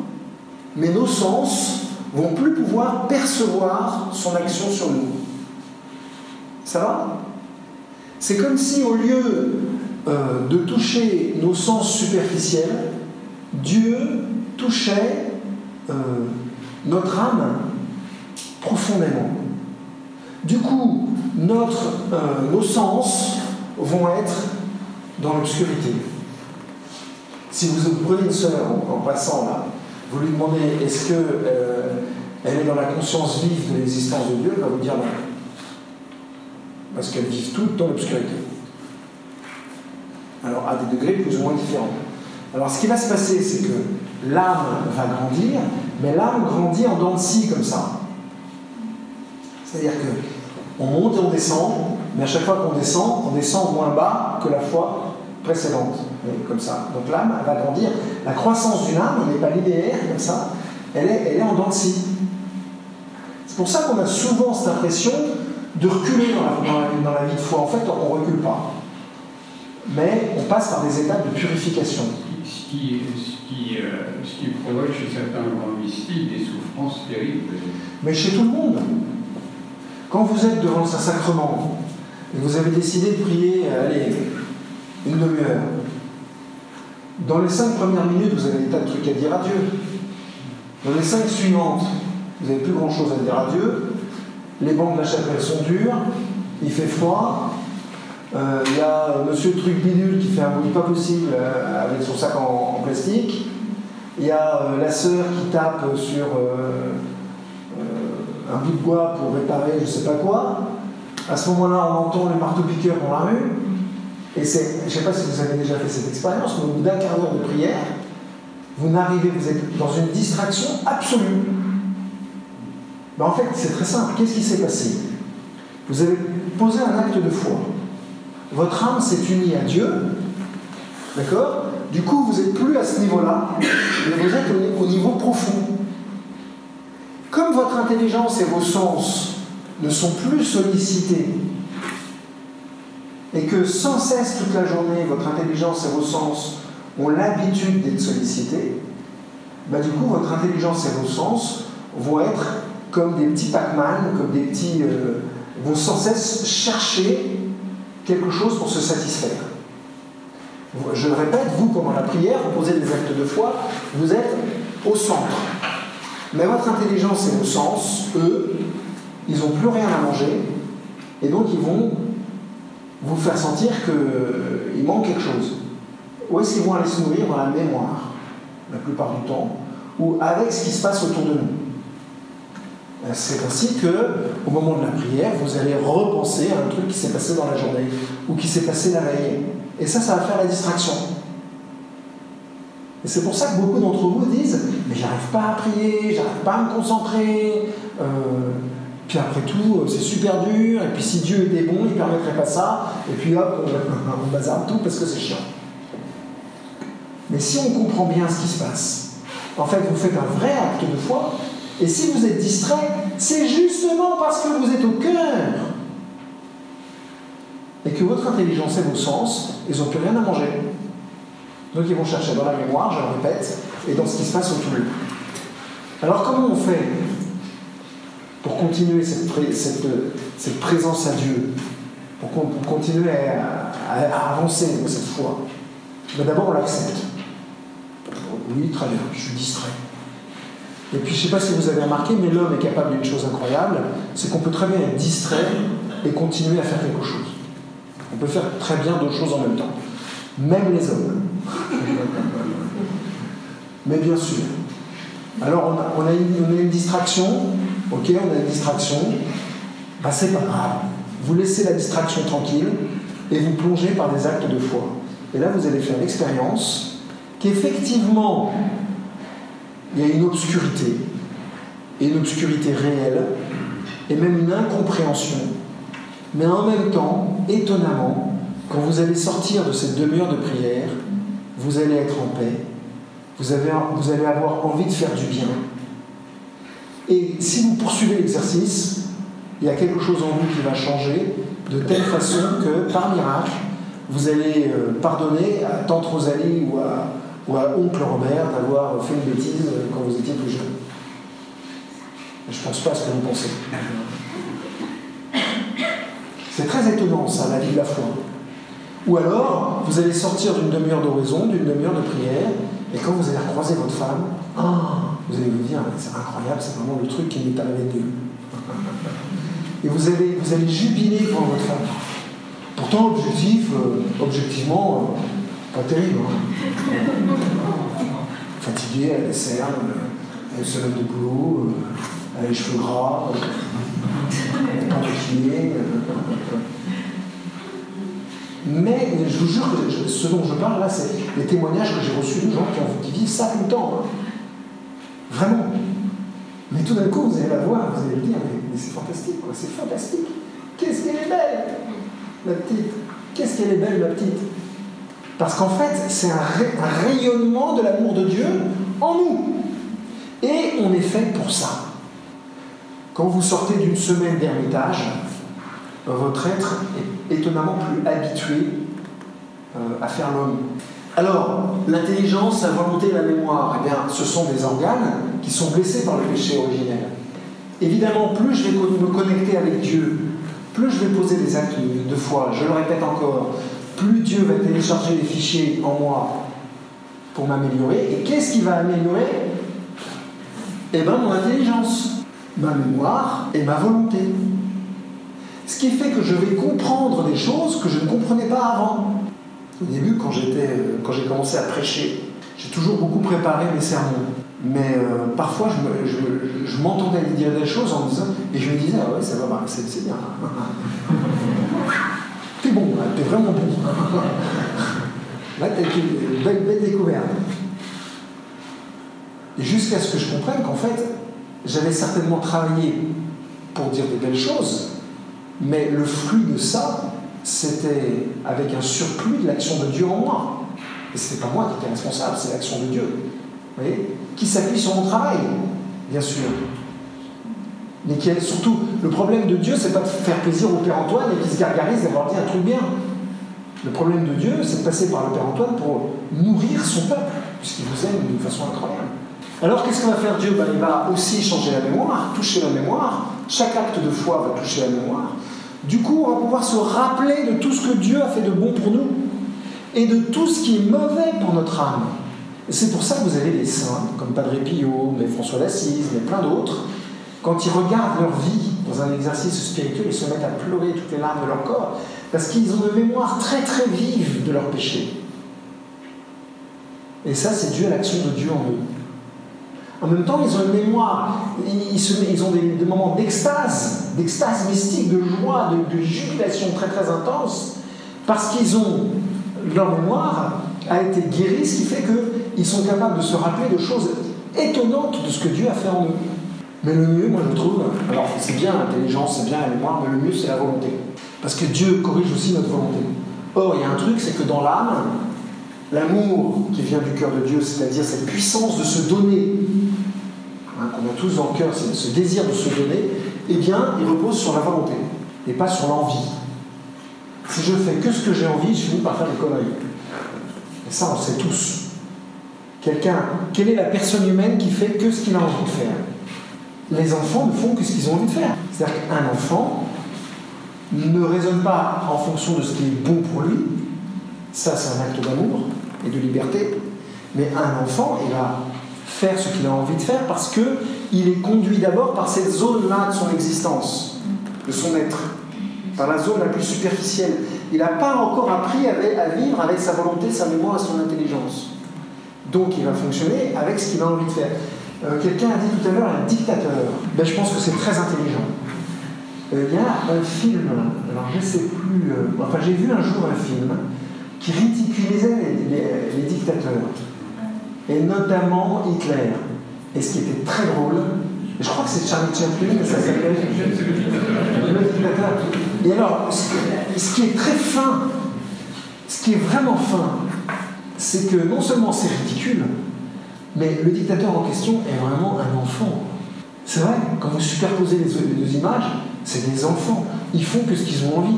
mais nos sens vont plus pouvoir percevoir son action sur nous. Ça va? C'est comme si au lieu euh, de toucher nos sens superficiels, Dieu touchait euh, notre âme profondément. Du coup, euh, nos sens vont être dans l'obscurité. Si vous prenez une sœur en, passant là, vous lui demandez est-ce que elle est dans la conscience vive de l'existence de Dieu, elle va vous dire non. Parce qu'elles vivent toutes dans l'obscurité. Alors à des degrés plus ou moins différents. Alors ce qui va se passer, c'est que l'âme va grandir, mais l'âme grandit en dents de scie comme ça. C'est-à-dire que on monte et on descend, mais à chaque fois qu'on descend, on descend moins bas que la fois précédente. Comme ça. Donc l'âme elle va grandir. La croissance d'une âme n'est pas linéaire comme ça, elle est, elle est en dents de scie. C'est pour ça qu'on a souvent cette impression de reculer dans la, dans la- dans la vie de foi. En fait, on ne recule pas. Mais on passe par des étapes de purification. Ce qui, ce, qui, euh, ce qui provoque chez certains grands mystiques des souffrances terribles. Mais chez tout le monde. Quand vous êtes devant un sacrement et vous avez décidé de prier, allez, une demi-heure, dans les cinq premières minutes, vous avez des tas de trucs à dire à Dieu. Dans les cinq suivantes, vous n'avez plus grand-chose à dire à Dieu. Les bancs de la chapelle sont durs, il fait froid. Euh, Il y a euh, monsieur truc bidule qui fait un bruit pas possible euh, avec son sac en, plastique. Il y a la sœur qui tape sur un bout de bois pour réparer je sais pas quoi. À ce moment-là, on entend les marteaux-piqueurs dans la rue. Et c'est, je ne sais pas si vous avez déjà fait cette expérience, mais au bout d'un quart d'heure de prière, vous n'arrivez, vous êtes dans une distraction absolue. Ben, en fait, c'est très simple. Qu'est-ce qui s'est passé? Vous avez posé un acte de foi. Votre âme s'est unie à Dieu. D'accord? Du coup, vous n'êtes plus à ce niveau-là, mais vous êtes au- au niveau profond. Comme votre intelligence et vos sens ne sont plus sollicités, et que sans cesse toute la journée, votre intelligence et vos sens ont l'habitude d'être sollicités, bah du coup, votre intelligence et vos sens vont être comme des petits Pac-Man, comme des petits. euh, vont sans cesse chercher quelque chose pour se satisfaire. Je le répète, vous, pendant la prière, vous posez des actes de foi, vous êtes au centre. Mais votre intelligence et vos sens, eux, ils n'ont plus rien à manger, et donc ils vont vous faire sentir qu'il manque quelque chose. Où est-ce qu'ils vont aller se nourrir dans la mémoire, la plupart du temps, ou avec ce qui se passe autour de nous? C'est ainsi que, au moment de la prière, vous allez repenser à un truc qui s'est passé dans la journée ou qui s'est passé la veille. Et ça, ça va faire la distraction. Et c'est pour ça que beaucoup d'entre vous disent Mais j'arrive pas à prier, j'arrive pas à me concentrer. euh, puis après tout, euh, c'est super dur. Et puis si Dieu était bon, il permettrait pas ça. Et puis hop, on bazarde tout parce que c'est chiant. Mais si on comprend bien ce qui se passe, en fait, vous faites un vrai acte de foi. Et si vous êtes distrait, c'est justement parce que vous êtes au cœur et que votre intelligence et vos sens, ils n'ont plus rien à manger. Donc ils vont chercher dans la mémoire, je le répète, et dans ce qui se passe autour d'eux. Alors comment on fait pour continuer cette, pré- cette, cette présence à Dieu pour, continuer à, avancer dans cette foi? Mais D'abord, on l'accepte. Oui, très bien, je suis distrait. Et puis, je ne sais pas si vous avez remarqué, mais l'homme est capable d'une chose incroyable, c'est qu'on peut très bien être distrait et continuer à faire quelque chose. On peut faire très bien d'autres choses en même temps. Même les hommes. Mais bien sûr. Alors, on a, une distraction, ok, on a une distraction, bah, c'est pas grave. Vous laissez la distraction tranquille et vous plongez par des actes de foi. Et là, vous allez faire l'expérience qu'effectivement, il y a une obscurité, et une obscurité réelle, et même une incompréhension. Mais en même temps, étonnamment, quand vous allez sortir de cette demi-heure de prière, vous allez être en paix, vous, avez, allez avoir envie de faire du bien. Et si vous poursuivez l'exercice, il y a quelque chose en vous qui va changer de telle façon que, par miracle, vous allez euh, pardonner à tante Rosalie ou à, ou à oncle Robert d'avoir fait une bêtise euh, quand vous étiez plus jeune. Je ne pense pas à ce que vous pensez. C'est très étonnant, ça, la vie de la foi. Ou alors, vous allez sortir d'une demi-heure d'oraison, d'une demi-heure de prière, et quand vous allez croiser votre femme, ah, vous allez vous dire, c'est incroyable, c'est vraiment le truc qui m'est arrivé de. Et vous allez, vous allez jubiler devant votre femme. Pourtant, objectif, euh, objectivement, euh, pas terrible. Hein. Fatiguée, elle a des cernes, euh, elle se lève de boulot, euh, elle a les cheveux gras, euh, elle n'est pas maquillée. euh. Mais je vous jure que ce dont je parle là, c'est les témoignages que j'ai reçus de gens qui, ont- qui vivent ça tout le temps. hein. Vraiment. Mais tout d'un coup, vous allez la voir, vous allez le dire, mais, mais c'est fantastique, quoi, c'est fantastique. Qu'est-ce qu'elle est belle, la petite. Qu'est-ce qu'elle est belle, la petite. Parce qu'en fait, c'est un, ray- un rayonnement de l'amour de Dieu en nous. Et on est fait pour ça. Quand vous sortez d'une semaine d'ermitage, votre être est étonnamment plus habitué euh, à faire l'homme. Alors, l'intelligence, la volonté la mémoire, eh bien, ce sont des organes qui sont blessés par le péché originel. Évidemment, plus je vais me connecter avec Dieu, plus je vais poser des actes de foi, je le répète encore, plus Dieu va télécharger des fichiers en moi pour m'améliorer. Et qu'est-ce qui va améliorer? Eh bien, mon intelligence, ma mémoire et ma volonté. Ce qui fait que je vais comprendre des choses que je ne comprenais pas avant. Au début, quand euh, j'ai commencé à prêcher, j'ai toujours beaucoup préparé mes sermons. Mais euh, parfois, je, me- je me- je m'entendais dire des choses en disant, et je me disais, ah ouais, ça va, c'est, c'est bien. bon, t'es vraiment bon. Là, t'as une belle, découverte. Et jusqu'à ce que je comprenne qu'en fait, j'avais certainement travaillé pour dire des belles choses, mais le fruit de ça, c'était avec un surplus de l'action de Dieu en moi. Et ce n'était pas moi qui étais responsable, c'est l'action de Dieu. Vous voyez? Qui s'appuie sur mon travail, bien sûr. Mais qui est surtout, le problème de Dieu, c'est pas de faire plaisir au Père Antoine et qu'il se gargarise d'avoir dit un truc bien. Le problème de Dieu, c'est de passer par le Père Antoine pour nourrir son peuple, puisqu'il vous aime d'une façon incroyable. Alors qu'est-ce que va faire Dieu? Ben, Il va aussi changer la mémoire, toucher la mémoire. Chaque acte de foi va toucher la mémoire. Du coup, on va pouvoir se rappeler de tout ce que Dieu a fait de bon pour nous et de tout ce qui est mauvais pour notre âme. C'est pour ça que vous avez des saints, comme Padre Pio, mais François d'Assise, mais plein d'autres, quand ils regardent leur vie dans un exercice spirituel, ils se mettent à pleurer toutes les larmes de leur corps, parce qu'ils ont une mémoire très très vive de leur péché. Et ça, c'est dû à l'action de Dieu en eux. En même temps, ils ont une mémoire, ils, ont des, des moments d'extase, d'extase mystique, de joie, de, de jubilation très très intense, parce qu'ils ont, leur mémoire a été guérie, ce qui fait qu'ils sont capables de se rappeler de choses étonnantes de ce que Dieu a fait en eux. Mais le mieux, moi je trouve, alors c'est bien l'intelligence, c'est bien la mémoire, mais le mieux c'est la volonté. Parce que Dieu corrige aussi notre volonté. Or, il y a un truc, c'est que dans l'âme, l'amour qui vient du cœur de Dieu, c'est-à-dire cette puissance de se donner, hein, qu'on a tous dans le cœur, c'est ce désir de se donner, eh bien, il repose sur la volonté et pas sur l'envie. Si je fais que ce que j'ai envie, je finis par faire des conneries. Et ça, on sait tous. Quelqu'un, quelle est la personne humaine qui fait que ce qu'il a envie de faire? Les enfants ne font que ce qu'ils ont envie de faire. C'est-à-dire qu'un enfant, ne raisonne pas en fonction de ce qui est bon pour lui, ça c'est un acte d'amour et de liberté, mais un enfant, il va faire ce qu'il a envie de faire parce qu'il est conduit d'abord par cette zone-là de son existence, de son être, par la zone la plus superficielle. Il n'a pas encore appris à vivre avec sa volonté, sa mémoire et son intelligence. Donc il va fonctionner avec ce qu'il a envie de faire. Euh, quelqu'un a dit tout à l'heure un dictateur. Ben, je pense que c'est très intelligent. Euh, il y a un film, alors je ne sais plus, euh, enfin j'ai vu un jour un film qui ridiculisait les, dictateurs, et notamment Hitler. Et ce qui était très drôle, je crois que c'est Charlie Chaplin que ça s'appelle. Le dictateur. Et alors, ce qui est très fin, ce qui est vraiment fin, c'est que non seulement c'est ridicule, mais le dictateur en question est vraiment un enfant. C'est vrai, quand vous superposez les deux images, c'est des enfants. Ils font que ce qu'ils ont envie.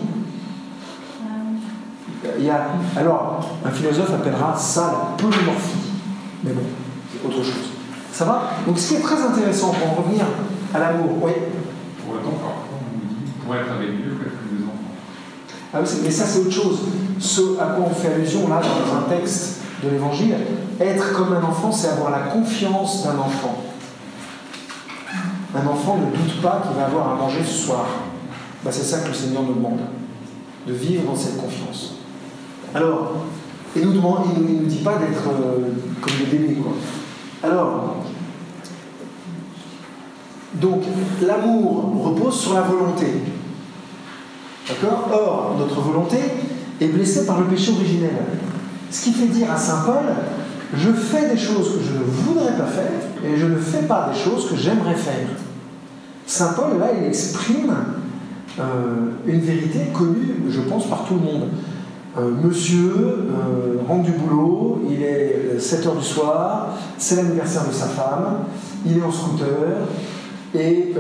Il y a, alors, un philosophe appellera ça la polymorphie. Mais bon, c'est autre chose. Ça va? Donc, ce qui est très intéressant pour en revenir à l'amour, oui? Pour autant, parfois, on dit pour être avec Dieu, des enfants. Ah mais ça, c'est autre chose. Ce à quoi on fait allusion là dans un texte de l'évangile, être comme un enfant, c'est avoir la confiance d'un enfant. Un enfant ne doute pas qu'il va avoir à manger ce soir. Ben, c'est ça que le Seigneur nous demande, de vivre dans cette confiance. Alors, il ne nous, nous, dit pas d'être euh, comme des bébés. Quoi. Alors, donc, l'amour repose sur la volonté. D'accord? Or, notre volonté est blessée par le péché originel. Ce qui fait dire à Saint Paul, je fais des choses que je ne voudrais pas faire et je ne fais pas des choses que j'aimerais faire. Saint Paul, là, il exprime euh, une vérité connue, je pense, par tout le monde. Euh, monsieur euh, rentre du boulot, il est 7 h du soir, c'est l'anniversaire de sa femme, il est en scooter et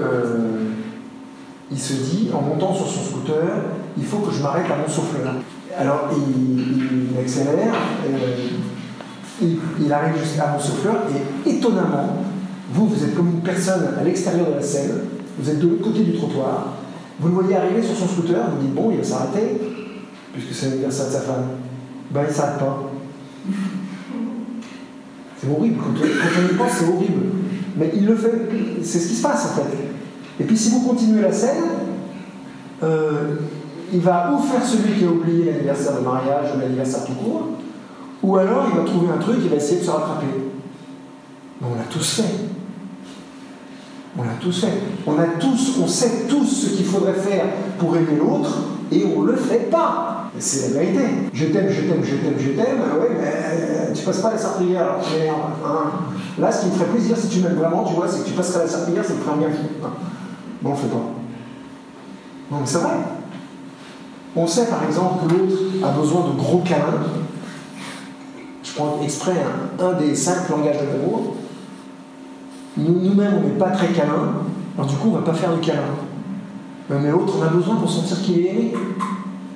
il se dit, en montant sur son scooter, il faut que je m'arrête à mon souffle-là. Alors il, accélère, il, arrive jusqu'à mon souffleur et étonnamment, vous, vous êtes comme une personne à l'extérieur de la scène, vous êtes de l'autre côté du trottoir, vous le voyez arriver sur son scooter, vous dites bon, il va s'arrêter, puisque c'est l'anniversaire de sa femme. Ben, il ne s'arrête pas. C'est horrible, quand, on y pense, c'est horrible. Mais il le fait, c'est ce qui se passe en fait. Et puis si vous continuez la scène, euh, il va ou faire celui qui a oublié l'anniversaire de mariage ou l'anniversaire tout court, ou alors il va trouver un truc, il va essayer de se rattraper. Mais on l'a tous fait. On l'a tous fait. On a tous, on sait tous ce qu'il faudrait faire pour aimer l'autre et on ne le fait pas. C'est la vérité. Je t'aime, je t'aime, je t'aime, je t'aime. Ouais, mais euh, tu passes pas la sartrière alors hein. Là, ce qui me ferait plaisir si tu m'aimes vraiment, tu vois, c'est que tu passerais la sartrière, c'est me ferait bien. Bon, on le fait pas. Non, mais c'est vrai. On sait par exemple que l'autre a besoin de gros câlins. Je prends exprès un, des cinq langages de l'amour. Nous-mêmes, on n'est pas très câlins, alors du coup, on ne va pas faire de câlin. Mais l'autre, on a besoin pour sentir qu'il est aimé.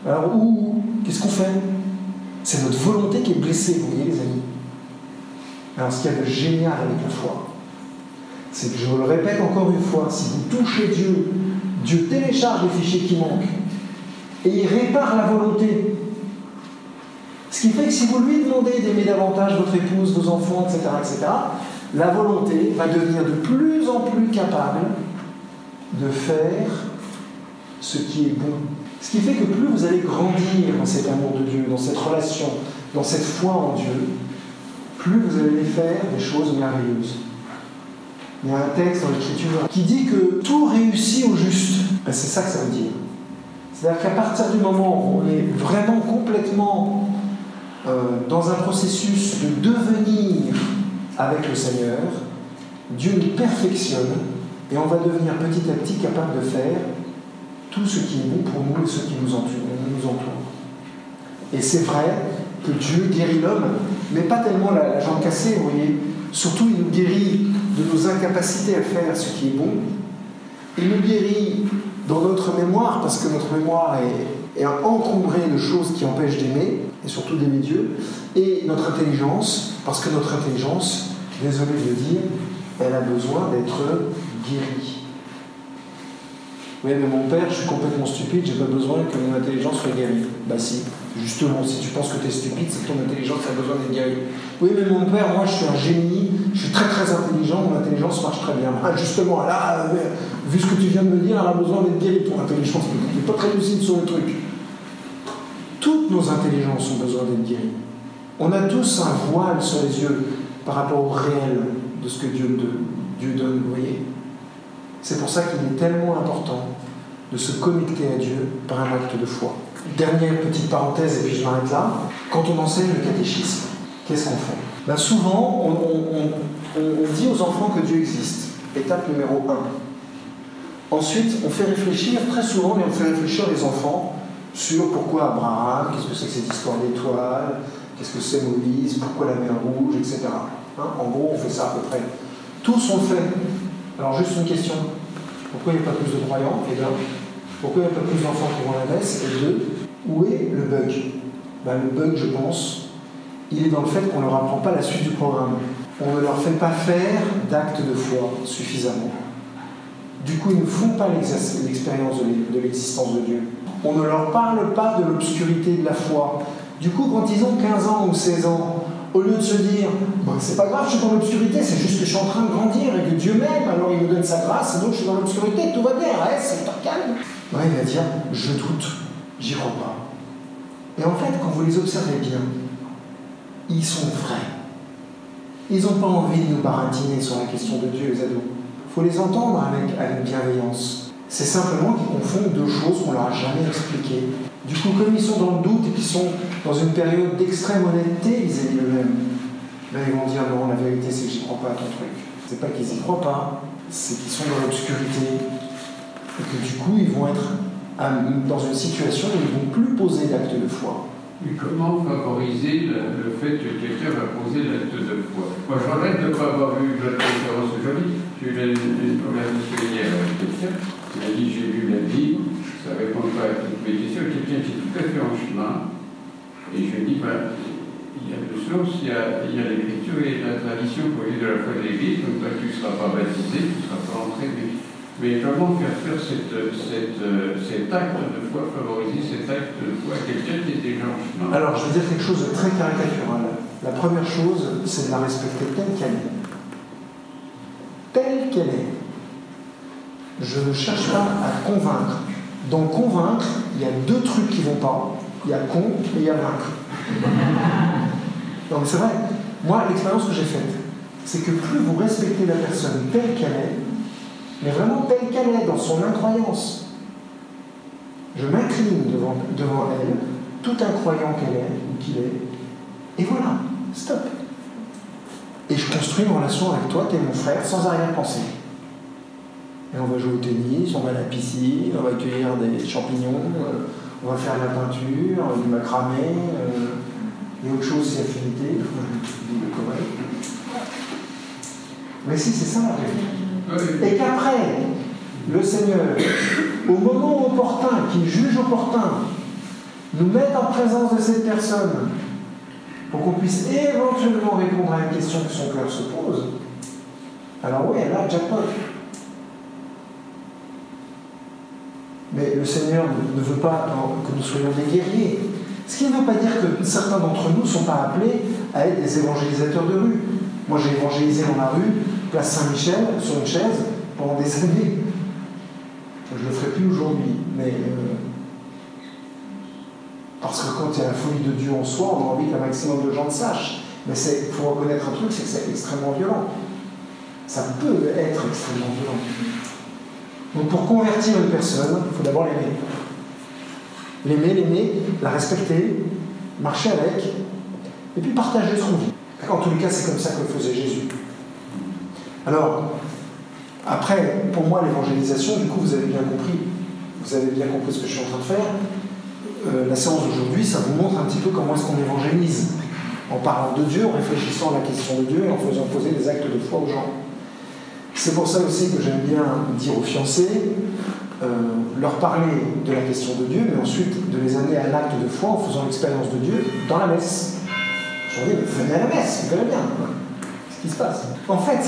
Alors, où, qu'est-ce qu'on fait? C'est notre volonté qui est blessée, vous voyez, les amis. Alors, ce qu'il y a de génial avec la foi, c'est que je le répète encore une fois, si vous touchez Dieu, Dieu télécharge les fichiers qui manquent et il répare la volonté. Ce qui fait que si vous lui demandez d'aimer davantage votre épouse, vos enfants, etc., etc., la volonté va devenir de plus en plus capable de faire ce qui est bon. Ce qui fait que plus vous allez grandir dans cet amour de Dieu, dans cette relation, dans cette foi en Dieu, plus vous allez faire des choses merveilleuses. Il y a un texte dans l'Écriture qui dit que tout réussit au juste. Ben, c'est ça que ça veut dire. C'est-à-dire qu'à partir du moment où on est vraiment complètement euh, dans un processus de devenir avec le Seigneur, Dieu nous perfectionne et on va devenir petit à petit capable de faire tout ce qui est bon pour nous et ce qui nous entoure. Et c'est vrai que Dieu guérit l'homme, mais pas tellement la, la jambe cassée, vous voyez. Surtout, il nous guérit de nos incapacités à faire ce qui est bon. Il nous guérit dans notre mémoire, parce que notre mémoire est, encombrée de choses qui empêchent d'aimer, et surtout d'aimer Dieu, et notre intelligence, parce que notre intelligence, désolé de le dire, elle a besoin d'être guérie. Oui, mais mon père, je suis complètement stupide, j'ai pas besoin que mon intelligence soit guérie. Bah si, justement, si tu penses que tu es stupide, c'est que ton intelligence a besoin d'être guérie. Oui, mais mon père, moi je suis un génie, je suis très très intelligent, mon intelligence marche très bien. Ah, justement, là, euh, vu ce que tu viens de me dire, elle a besoin d'être guérie, ton intelligence, tu n'es pas très lucide sur le truc. Toutes nos intelligences ont besoin d'être guéries. On a tous un voile sur les yeux par rapport au réel de ce que Dieu, Dieu donne, vous voyez C'est pour ça qu'il est tellement important de se connecter à Dieu par un acte de foi. Dernière petite parenthèse, et puis je m'arrête là. Quand on enseigne le catéchisme, qu'est-ce qu'on fait? Ben Souvent, on, on, dit aux enfants que Dieu existe. Étape numéro 1. Ensuite, on fait réfléchir, très souvent, mais on fait réfléchir les enfants sur pourquoi Abraham, qu'est-ce que c'est que cette histoire d'étoiles, qu'est-ce que c'est Moïse, pourquoi la mer rouge, etc. Hein, en gros, on fait ça à peu près. Tous ont fait. Alors, juste une question. Pourquoi il n'y a pas plus de croyants? Et pourquoi il n'y a pas plus d'enfants qui vont à la messe Et deux, où est le bug? Ben, Le bug, je pense, il est dans le fait qu'on ne leur apprend pas la suite du programme. On ne leur fait pas faire d'actes de foi suffisamment. Du coup, ils ne font pas l'expérience de l'existence de Dieu. On ne leur parle pas de l'obscurité de la foi. Du coup, quand ils ont 15 ans ou 16 ans, au lieu de se dire c'est pas grave, je suis dans l'obscurité, c'est juste que je suis en train de grandir et que Dieu m'aime, alors il me donne sa grâce, et donc je suis dans l'obscurité, tout va bien, reste, c'est calme. Ouais, il va dire je doute, j'y crois pas. Et en fait, quand vous les observez bien, ils sont vrais. Ils n'ont pas envie de nous baratiner sur la question de Dieu, les ados. Il faut les entendre avec, avec bienveillance. C'est simplement qu'ils confondent deux choses qu'on leur a jamais expliquées. Du coup, comme ils sont dans le doute et qu'ils sont dans une période d'extrême honnêteté vis-à-vis d'eux-mêmes, ben ils vont dire non, la vérité c'est que j'y crois pas à ton truc. C'est pas qu'ils y croient pas, c'est qu'ils sont dans l'obscurité et que du coup ils vont être dans une situation où ils ne vont plus poser d'acte de foi. Comment favoriser le, fait que quelqu'un va poser l'acte de foi? Moi, je regrette de ne pas avoir vu votre conférence aujourd'hui. J'ai eu une conversation hier avec quelqu'un qui m'a dit J'ai lu la Bible, ça ne répond pas à toutes mes questions. Quelqu'un qui est tout à fait en chemin. Et je lui ai dit Il y a deux sources il y a, l'écriture et la tradition pour de la foi de l'Église. Donc, toi, tu ne seras pas baptisé, tu ne seras pas entré. Mais comment faire faire cette, cet acte de foi, favoriser cet acte de foi à quelqu'un qui déjà Alors, je vais dire quelque chose de très caricatural. La première chose, c'est de la respecter telle qu'elle est. Telle qu'elle est. Je ne cherche pas à convaincre. Dans convaincre, il y a deux trucs qui vont pas. Il y a con et il y a vaincre. Mais c'est vrai. Moi, l'expérience que j'ai faite, c'est que plus vous respectez la personne telle qu'elle est, mais vraiment telle qu'elle est, dans son incroyance. Je m'incline devant, devant elle, tout incroyant qu'elle est ou qu'il est, et voilà, stop. Et je construis une relation avec toi, tu es mon frère, sans arrière-pensée. Et on va jouer au tennis, on va à la piscine, on va cueillir des champignons, euh, on va faire de la peinture, du macramé, euh, et autre chose, c'est affinité, Mais si, c'est ça la réalité. Et qu'après, le Seigneur, au moment opportun, qu'il juge opportun, nous mette en présence de cette personne pour qu'on puisse éventuellement répondre à une question que son cœur se pose, alors oui, là, jackpot. Mais le Seigneur ne veut pas que nous soyons des guerriers. Ce qui ne veut pas dire que certains d'entre nous ne sont pas appelés à être des évangélisateurs de rue. Moi, j'ai évangélisé dans la rue place Saint-Michel, sur une chaise, pendant des années. Je ne le ferai plus aujourd'hui, mais euh, parce que quand il y a la folie de Dieu en soi, on a envie qu'un maximum de gens le sachent. Mais il faut reconnaître un truc, c'est que c'est extrêmement violent. Ça peut être extrêmement violent. Donc pour convertir une personne, il faut d'abord l'aimer. L'aimer, l'aimer, la respecter, marcher avec, et puis partager ce qu'on vit. En tous les cas, c'est comme ça que faisait Jésus. Alors, après, pour moi, l'évangélisation, du coup, vous avez bien compris, vous avez bien compris ce que je suis en train de faire. Euh, la séance d'aujourd'hui, ça vous montre un petit peu comment est-ce qu'on évangélise, en parlant de Dieu, en réfléchissant à la question de Dieu et en faisant poser des actes de foi aux gens. C'est pour ça aussi que j'aime bien dire aux fiancés, euh, leur parler de la question de Dieu, mais ensuite de les amener à l'acte de foi en faisant l'expérience de Dieu dans la messe. Je leur dis, venez à la messe, vous bien ce qui se passe? En fait,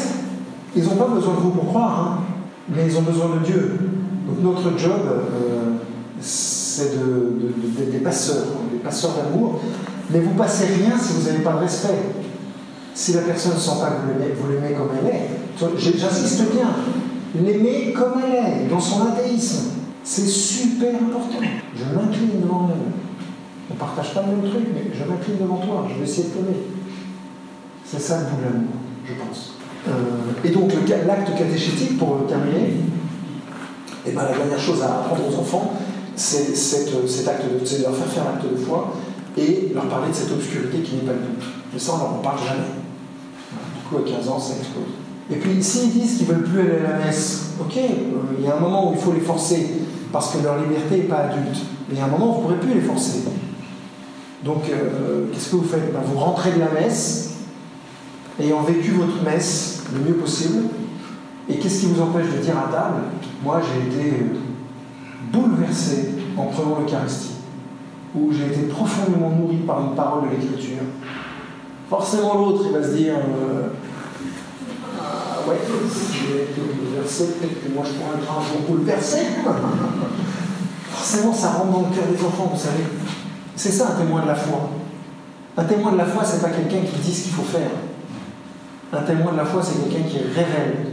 ils n'ont pas besoin de vous pour croire, hein, mais ils ont besoin de Dieu. Donc notre job, euh, c'est de, de- de- d'être des passeurs, des passeurs d'amour. Mais vous passez rien si vous n'avez pas de respect. Si la personne ne sent pas que vous l'aimez, comme elle est, j'insiste bien, l'aimer comme elle est, dans son athéisme, c'est super important. Je m'incline devant elle. On ne partage pas le même truc, mais je m'incline devant toi, je vais essayer de t'aimer. C'est ça le bout de l'amour, je pense. Euh, et donc l'acte catéchétique, pour euh, terminer, et ben, la dernière chose à apprendre aux enfants, c'est cette- cet acte de leur faire faire l'acte de foi et leur parler de cette obscurité qui n'est pas le doute. Mais ça, on leur en parle jamais. Du coup, à 15 ans, ça explose. Et puis, s'ils disent qu'ils ne veulent plus aller à la messe, ok, euh, il y a un moment où il faut les forcer parce que leur liberté n'est pas adulte. Mais il y a un moment où vous ne pourrez plus les forcer. Donc, euh, qu'est-ce que vous faites? Ben, Vous rentrez de la messe, ayant vécu votre messe le mieux possible, et qu'est-ce qui vous empêche de dire à table Moi, j'ai été bouleversé en prenant l'Eucharistie, où j'ai été profondément nourri par une parole de l'Écriture. Forcément, l'autre, il va se dire euh, Ah ouais, si j'ai été bouleversé, peut-être que moi je pourrais être un jour bouleversé. Forcément, ça rentre dans le cœur des enfants, vous savez. C'est ça un témoin de la foi. Un témoin de la foi, c'est pas quelqu'un qui dit ce qu'il faut faire. Un témoin de la foi, c'est quelqu'un qui révèle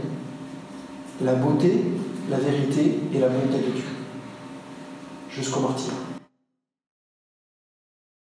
la beauté, la vérité et la bonté de Dieu. Jusqu'au martyr.